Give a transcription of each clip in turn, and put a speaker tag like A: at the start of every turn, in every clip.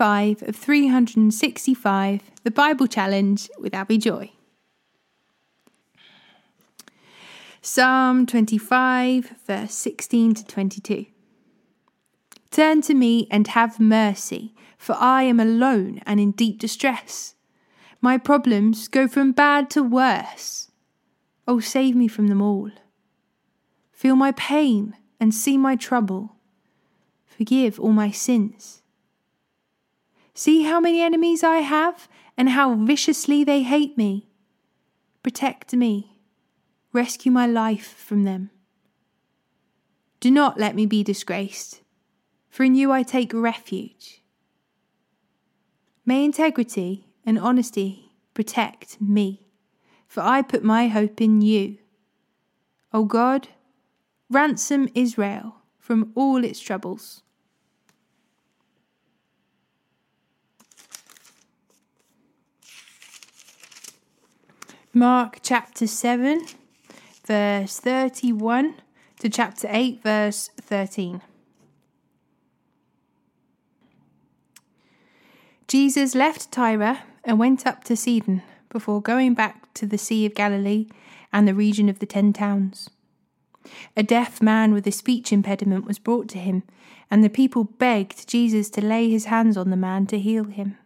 A: 25 of 365, the Bible Challenge with Abi Joy. Psalm 25, verse 16 to 22. Turn to me and have mercy, for I am alone and in deep distress. My problems go from bad to worse. Oh, save me from them all. Feel my pain and see my trouble. Forgive all my sins. See how many enemies I have and how viciously they hate me. Protect me. Rescue my life from them. Do not let me be disgraced for in you I take refuge. May integrity and honesty protect me, for I put my hope in you. O God, ransom Israel from all its troubles. Mark chapter 7, verse 31 to chapter 8, verse 13. Jesus left Tyre and went up to Sidon before going back to the Sea of Galilee and the region of the Ten Towns. A deaf man with a speech impediment was brought to him, and the people begged Jesus to lay his hands on the man to heal him.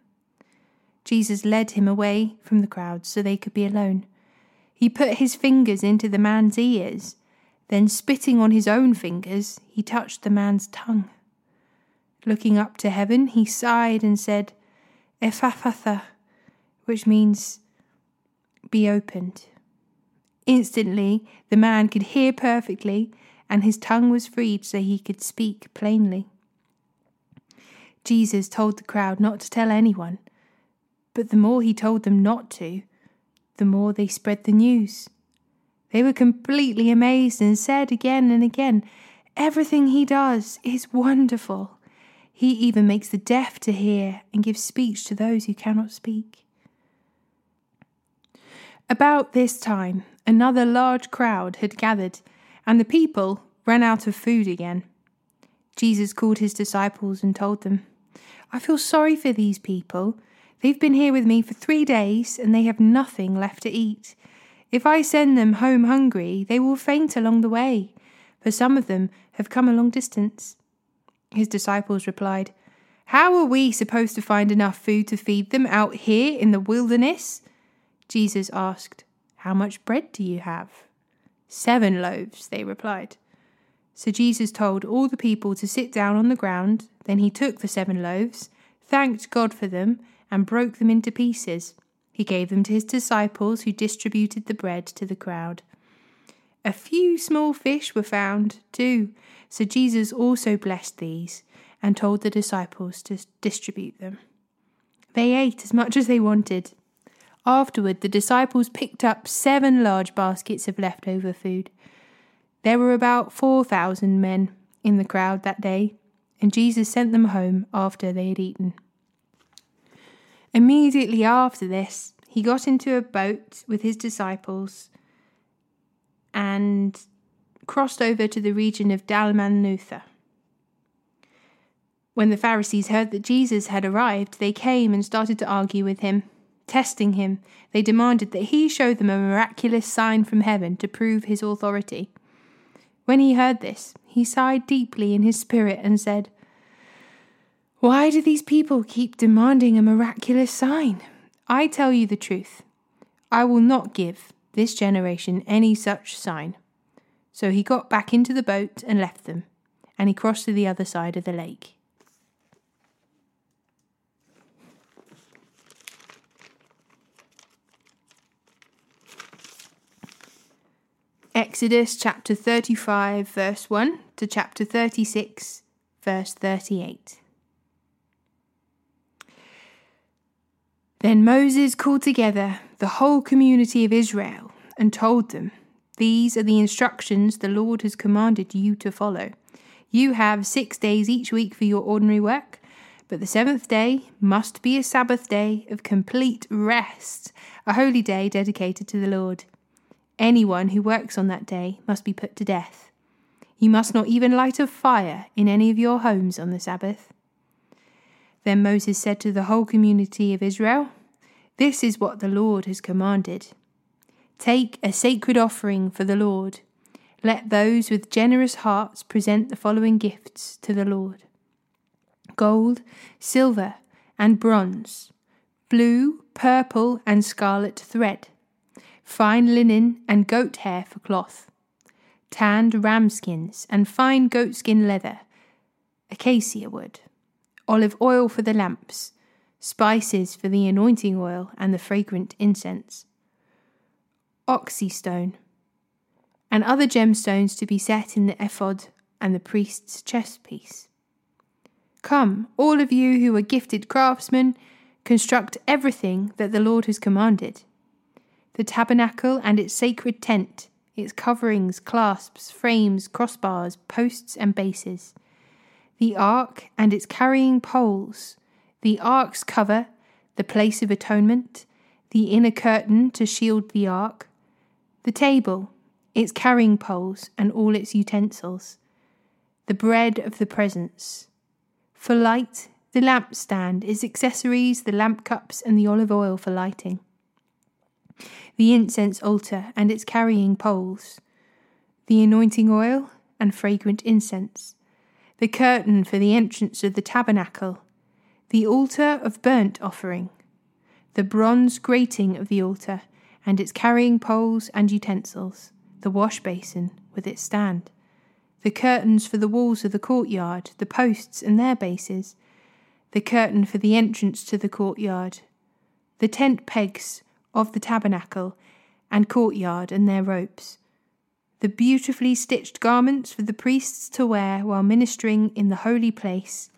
A: Jesus led him away from the crowd so they could be alone. He put his fingers into the man's ears, then, spitting on his own fingers, he touched the man's tongue. Looking up to heaven, he sighed and said, Ephphatha, which means be opened. Instantly, the man could hear perfectly, and his tongue was freed so he could speak plainly. Jesus told the crowd not to tell anyone, but the more he told them not to, the more they spread the news. They were completely amazed and said again and again, Everything he does is wonderful. He even makes the deaf to hear and gives speech to those who cannot speak. About this time, another large crowd had gathered, and the people ran out of food again. Jesus called his disciples and told them, I feel sorry for these people. They've been here with me for three days, and they have nothing left to eat. If I send them home hungry, they will faint along the way, for some of them have come a long distance. His disciples replied, How are we supposed to find enough food to feed them out here in the wilderness? Jesus asked, How much bread do you have? Seven loaves, they replied. So Jesus told all the people to sit down on the ground. Then he took the seven loaves, thanked God for them, and broke them into pieces. He gave them to his disciples, who distributed the bread to the crowd. A few small fish were found, too, so Jesus also blessed these and told the disciples to distribute them. They ate as much as they wanted. Afterward, the disciples picked up seven large baskets of leftover food. There were about 4,000 men in the crowd that day, and Jesus sent them home after they had eaten. Immediately after this, he got into a boat with his disciples and crossed over to the region of Dalmanutha. When the Pharisees heard that Jesus had arrived, they came and started to argue with him. Testing him, they demanded that he show them a miraculous sign from heaven to prove his authority. When he heard this, he sighed deeply in his spirit and said, Why do these people keep demanding a miraculous sign? I tell you the truth. I will not give this generation any such sign. So he got back into the boat and left them, and he crossed to the other side of the lake. Exodus chapter 35, verse 1 to chapter 36, verse 38. Then Moses called together the whole community of Israel and told them, These are the instructions the Lord has commanded you to follow. You have six days each week for your ordinary work, but the seventh day must be a Sabbath day of complete rest, a holy day dedicated to the Lord. Anyone who works on that day must be put to death. You must not even light a fire in any of your homes on the Sabbath. Then Moses said to the whole community of Israel, This is what the Lord has commanded. Take a sacred offering for the Lord. Let those with generous hearts present the following gifts to the Lord. Gold, silver, and bronze, blue, purple, and scarlet thread, fine linen and goat hair for cloth, tanned ram skins and fine goatskin leather, acacia wood, olive oil for the lamps, spices for the anointing oil and the fragrant incense, onyx stone, and other gemstones to be set in the ephod and the priest's chest piece. Come, all of you who are gifted craftsmen, construct everything that the Lord has commanded. The tabernacle and its sacred tent, its coverings, clasps, frames, crossbars, posts, and bases, the ark and its carrying poles, the ark's cover, the place of atonement, the inner curtain to shield the ark, the table, its carrying poles, and all its utensils, the bread of the presence. For light, the lampstand, its accessories, the lamp cups, and the olive oil for lighting. The incense altar and its carrying poles. The anointing oil and fragrant incense. The curtain for the entrance of the tabernacle. The altar of burnt offering. The bronze grating of the altar and its carrying poles and utensils, the wash basin with its stand, the curtains for the walls of the courtyard, the posts and their bases, the curtain for the entrance to the courtyard, the tent pegs of the tabernacle and courtyard and their ropes, the beautifully stitched garments for the priests to wear while ministering in the holy place,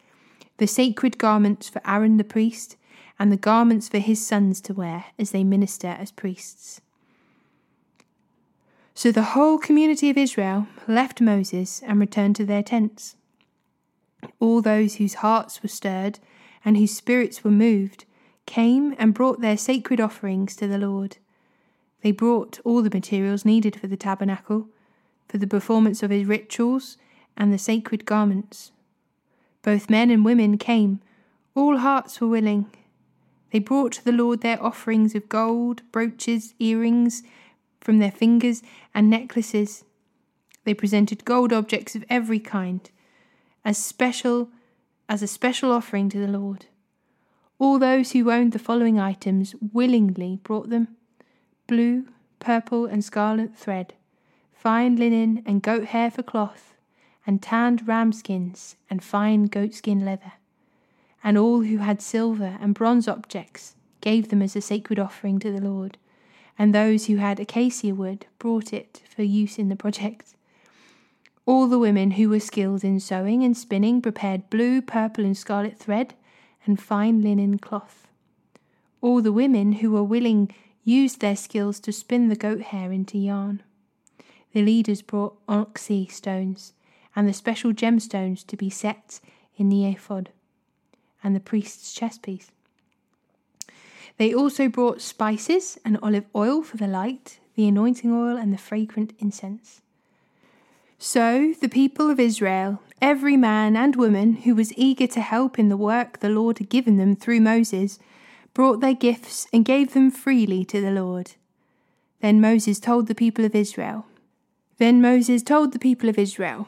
A: the sacred garments for Aaron the priest, and the garments for his sons to wear as they minister as priests. So the whole community of Israel left Moses and returned to their tents. All those whose hearts were stirred and whose spirits were moved came and brought their sacred offerings to the Lord. They brought all the materials needed for the tabernacle, for the performance of his rituals, and the sacred garments. Both men and women came, all hearts were willing, they brought to the Lord their offerings of gold, brooches, earrings from their fingers, and necklaces. They presented gold objects of every kind, as special as a special offering to the Lord. All those who owned the following items willingly brought them blue, purple, and scarlet thread, fine linen and goat hair for cloth, and tanned ram skins and fine goatskin leather and all who had silver and bronze objects gave them as a sacred offering to the Lord, and those who had acacia wood brought it for use in the project. All the women who were skilled in sewing and spinning prepared blue, purple, and scarlet thread and fine linen cloth. All the women who were willing used their skills to spin the goat hair into yarn. The leaders brought onyx stones and the special gemstones to be set in the ephod and the priest's chest piece. They also brought spices and olive oil for the light, the anointing oil, and the fragrant incense. So the people of Israel, every man and woman who was eager to help in the work the Lord had given them through Moses, brought their gifts and gave them freely to the Lord. Then Moses told the people of Israel, Then Moses told the people of Israel,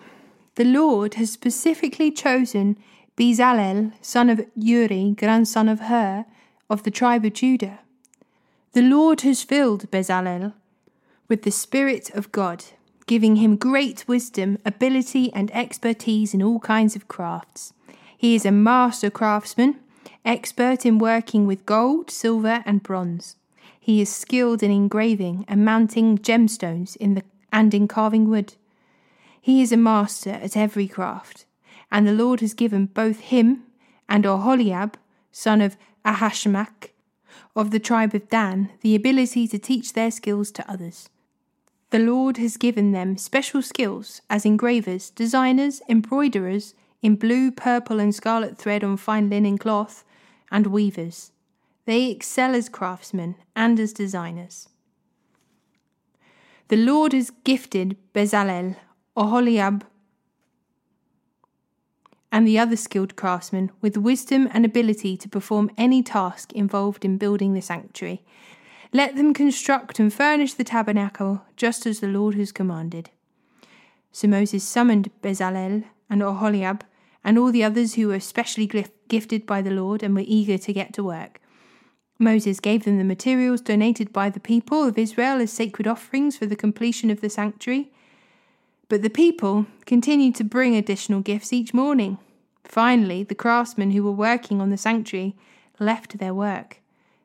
A: The Lord has specifically chosen Bezalel, son of Uri, grandson of Hur, of the tribe of Judah. The Lord has filled Bezalel with the Spirit of God, giving him great wisdom, ability, and expertise in all kinds of crafts. He is a master craftsman, expert in working with gold, silver, and bronze. He is skilled in engraving and mounting gemstones in the, and in carving wood. He is a master at every craft and the Lord has given both him and Oholiab, son of Ahisamach, of the tribe of Dan, the ability to teach their skills to others. The Lord has given them special skills as engravers, designers, embroiderers in blue, purple, and scarlet thread on fine linen cloth, and weavers. They excel as craftsmen and as designers. The Lord has gifted Bezalel, Oholiab, and the other skilled craftsmen with wisdom and ability to perform any task involved in building the sanctuary. Let them construct and furnish the tabernacle just as the Lord has commanded. So Moses summoned Bezalel and Oholiab and all the others who were specially gifted by the Lord and were eager to get to work. Moses gave them the materials donated by the people of Israel as sacred offerings for the completion of the sanctuary. But the people continued to bring additional gifts each morning. Finally, the craftsmen who were working on the sanctuary left their work.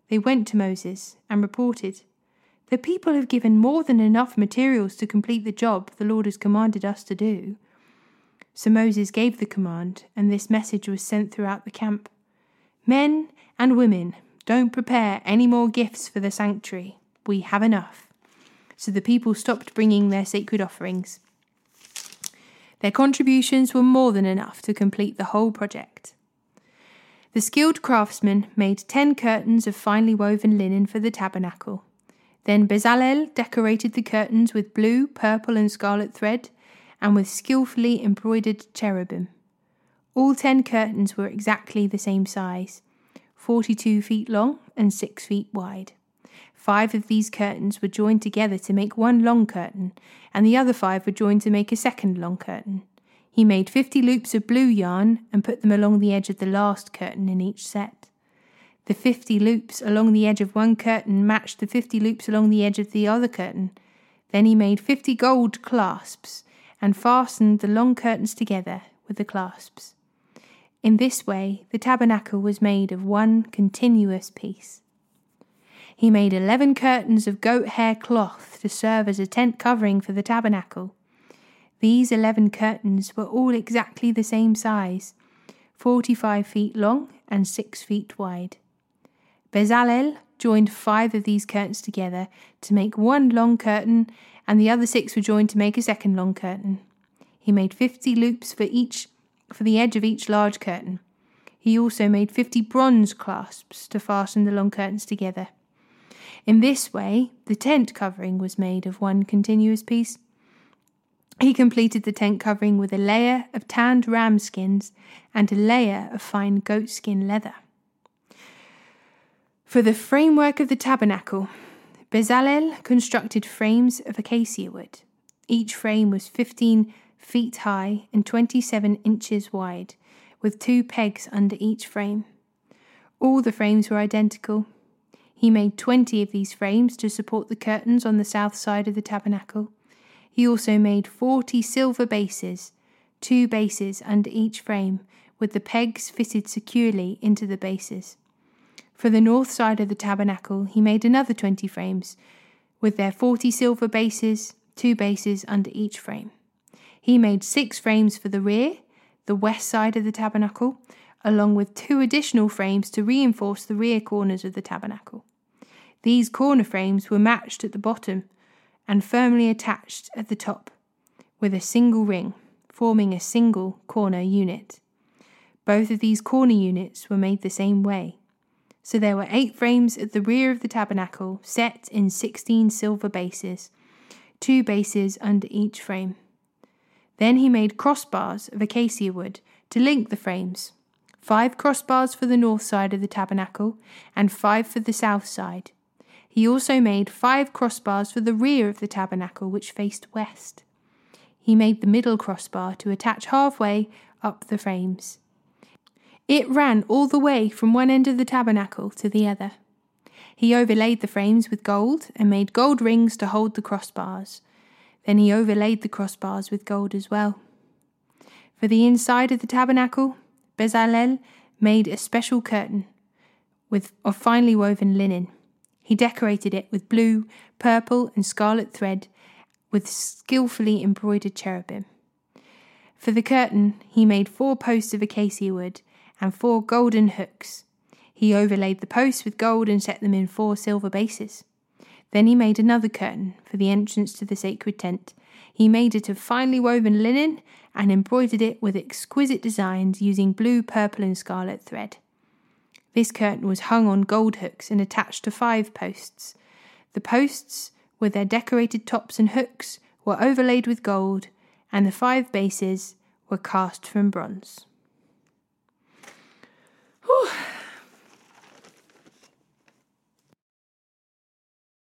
A: They went to Moses and reported, The people have given more than enough materials to complete the job the Lord has commanded us to do. So Moses gave the command, and this message was sent throughout the camp Men and women, don't prepare any more gifts for the sanctuary. We have enough. So the people stopped bringing their sacred offerings. Their contributions were more than enough to complete the whole project. The skilled craftsmen made ten curtains of finely woven linen for the tabernacle. Then Bezalel decorated the curtains with blue, purple, and scarlet thread, and with skilfully embroidered cherubim. All ten curtains were exactly the same size, 42 feet long and 6 feet wide. Five of these curtains were joined together to make one long curtain, and the other five were joined to make a second long curtain. He made fifty loops of blue yarn and put them along the edge of the last curtain in each set. The fifty loops along the edge of one curtain matched the fifty loops along the edge of the other curtain. Then he made fifty gold clasps and fastened the long curtains together with the clasps. In this way, the tabernacle was made of one continuous piece. He made eleven curtains of goat hair cloth to serve as a tent covering for the tabernacle. These eleven curtains were all exactly the same size, forty five feet long and six feet wide. Bezalel joined five of these curtains together to make one long curtain, and the other six were joined to make a second long curtain. He made fifty loops for each for the edge of each large curtain. He also made fifty bronze clasps to fasten the long curtains together. In this way, the tent covering was made of one continuous piece. He completed the tent covering with a layer of tanned ram skins and a layer of fine goatskin leather. For the framework of the tabernacle, Bezalel constructed frames of acacia wood. Each frame was 15 feet high and 27 inches wide, with two pegs under each frame. All the frames were identical. He made 20 of these frames to support the curtains on the south side of the tabernacle. He also made 40 silver bases, two bases under each frame, with the pegs fitted securely into the bases. For the north side of the tabernacle, he made another 20 frames, with their 40 silver bases, two bases under each frame. He made six frames for the rear, the west side of the tabernacle, along with two additional frames to reinforce the rear corners of the tabernacle. These corner frames were matched at the bottom and firmly attached at the top with a single ring, forming a single corner unit. Both of these corner units were made the same way. So there were eight frames at the rear of the tabernacle, set in sixteen silver bases, two bases under each frame. Then he made crossbars of acacia wood to link the frames five crossbars for the north side of the tabernacle and five for the south side. He also made five crossbars for the rear of the tabernacle, which faced west. He made the middle crossbar to attach halfway up the frames. It ran all the way from one end of the tabernacle to the other. He overlaid the frames with gold and made gold rings to hold the crossbars. Then he overlaid the crossbars with gold as well. For the inside of the tabernacle, Bezalel made a special curtain with of finely woven linen. He decorated it with blue, purple, and scarlet thread with skilfully embroidered cherubim. For the curtain, he made four posts of acacia wood and four golden hooks. He overlaid the posts with gold and set them in four silver bases. Then he made another curtain for the entrance to the sacred tent. He made it of finely woven linen and embroidered it with exquisite designs using blue, purple, and scarlet thread. This curtain was hung on gold hooks and attached to five posts. The posts, with their decorated tops and hooks, were overlaid with gold, and the five bases were cast from bronze. Whew.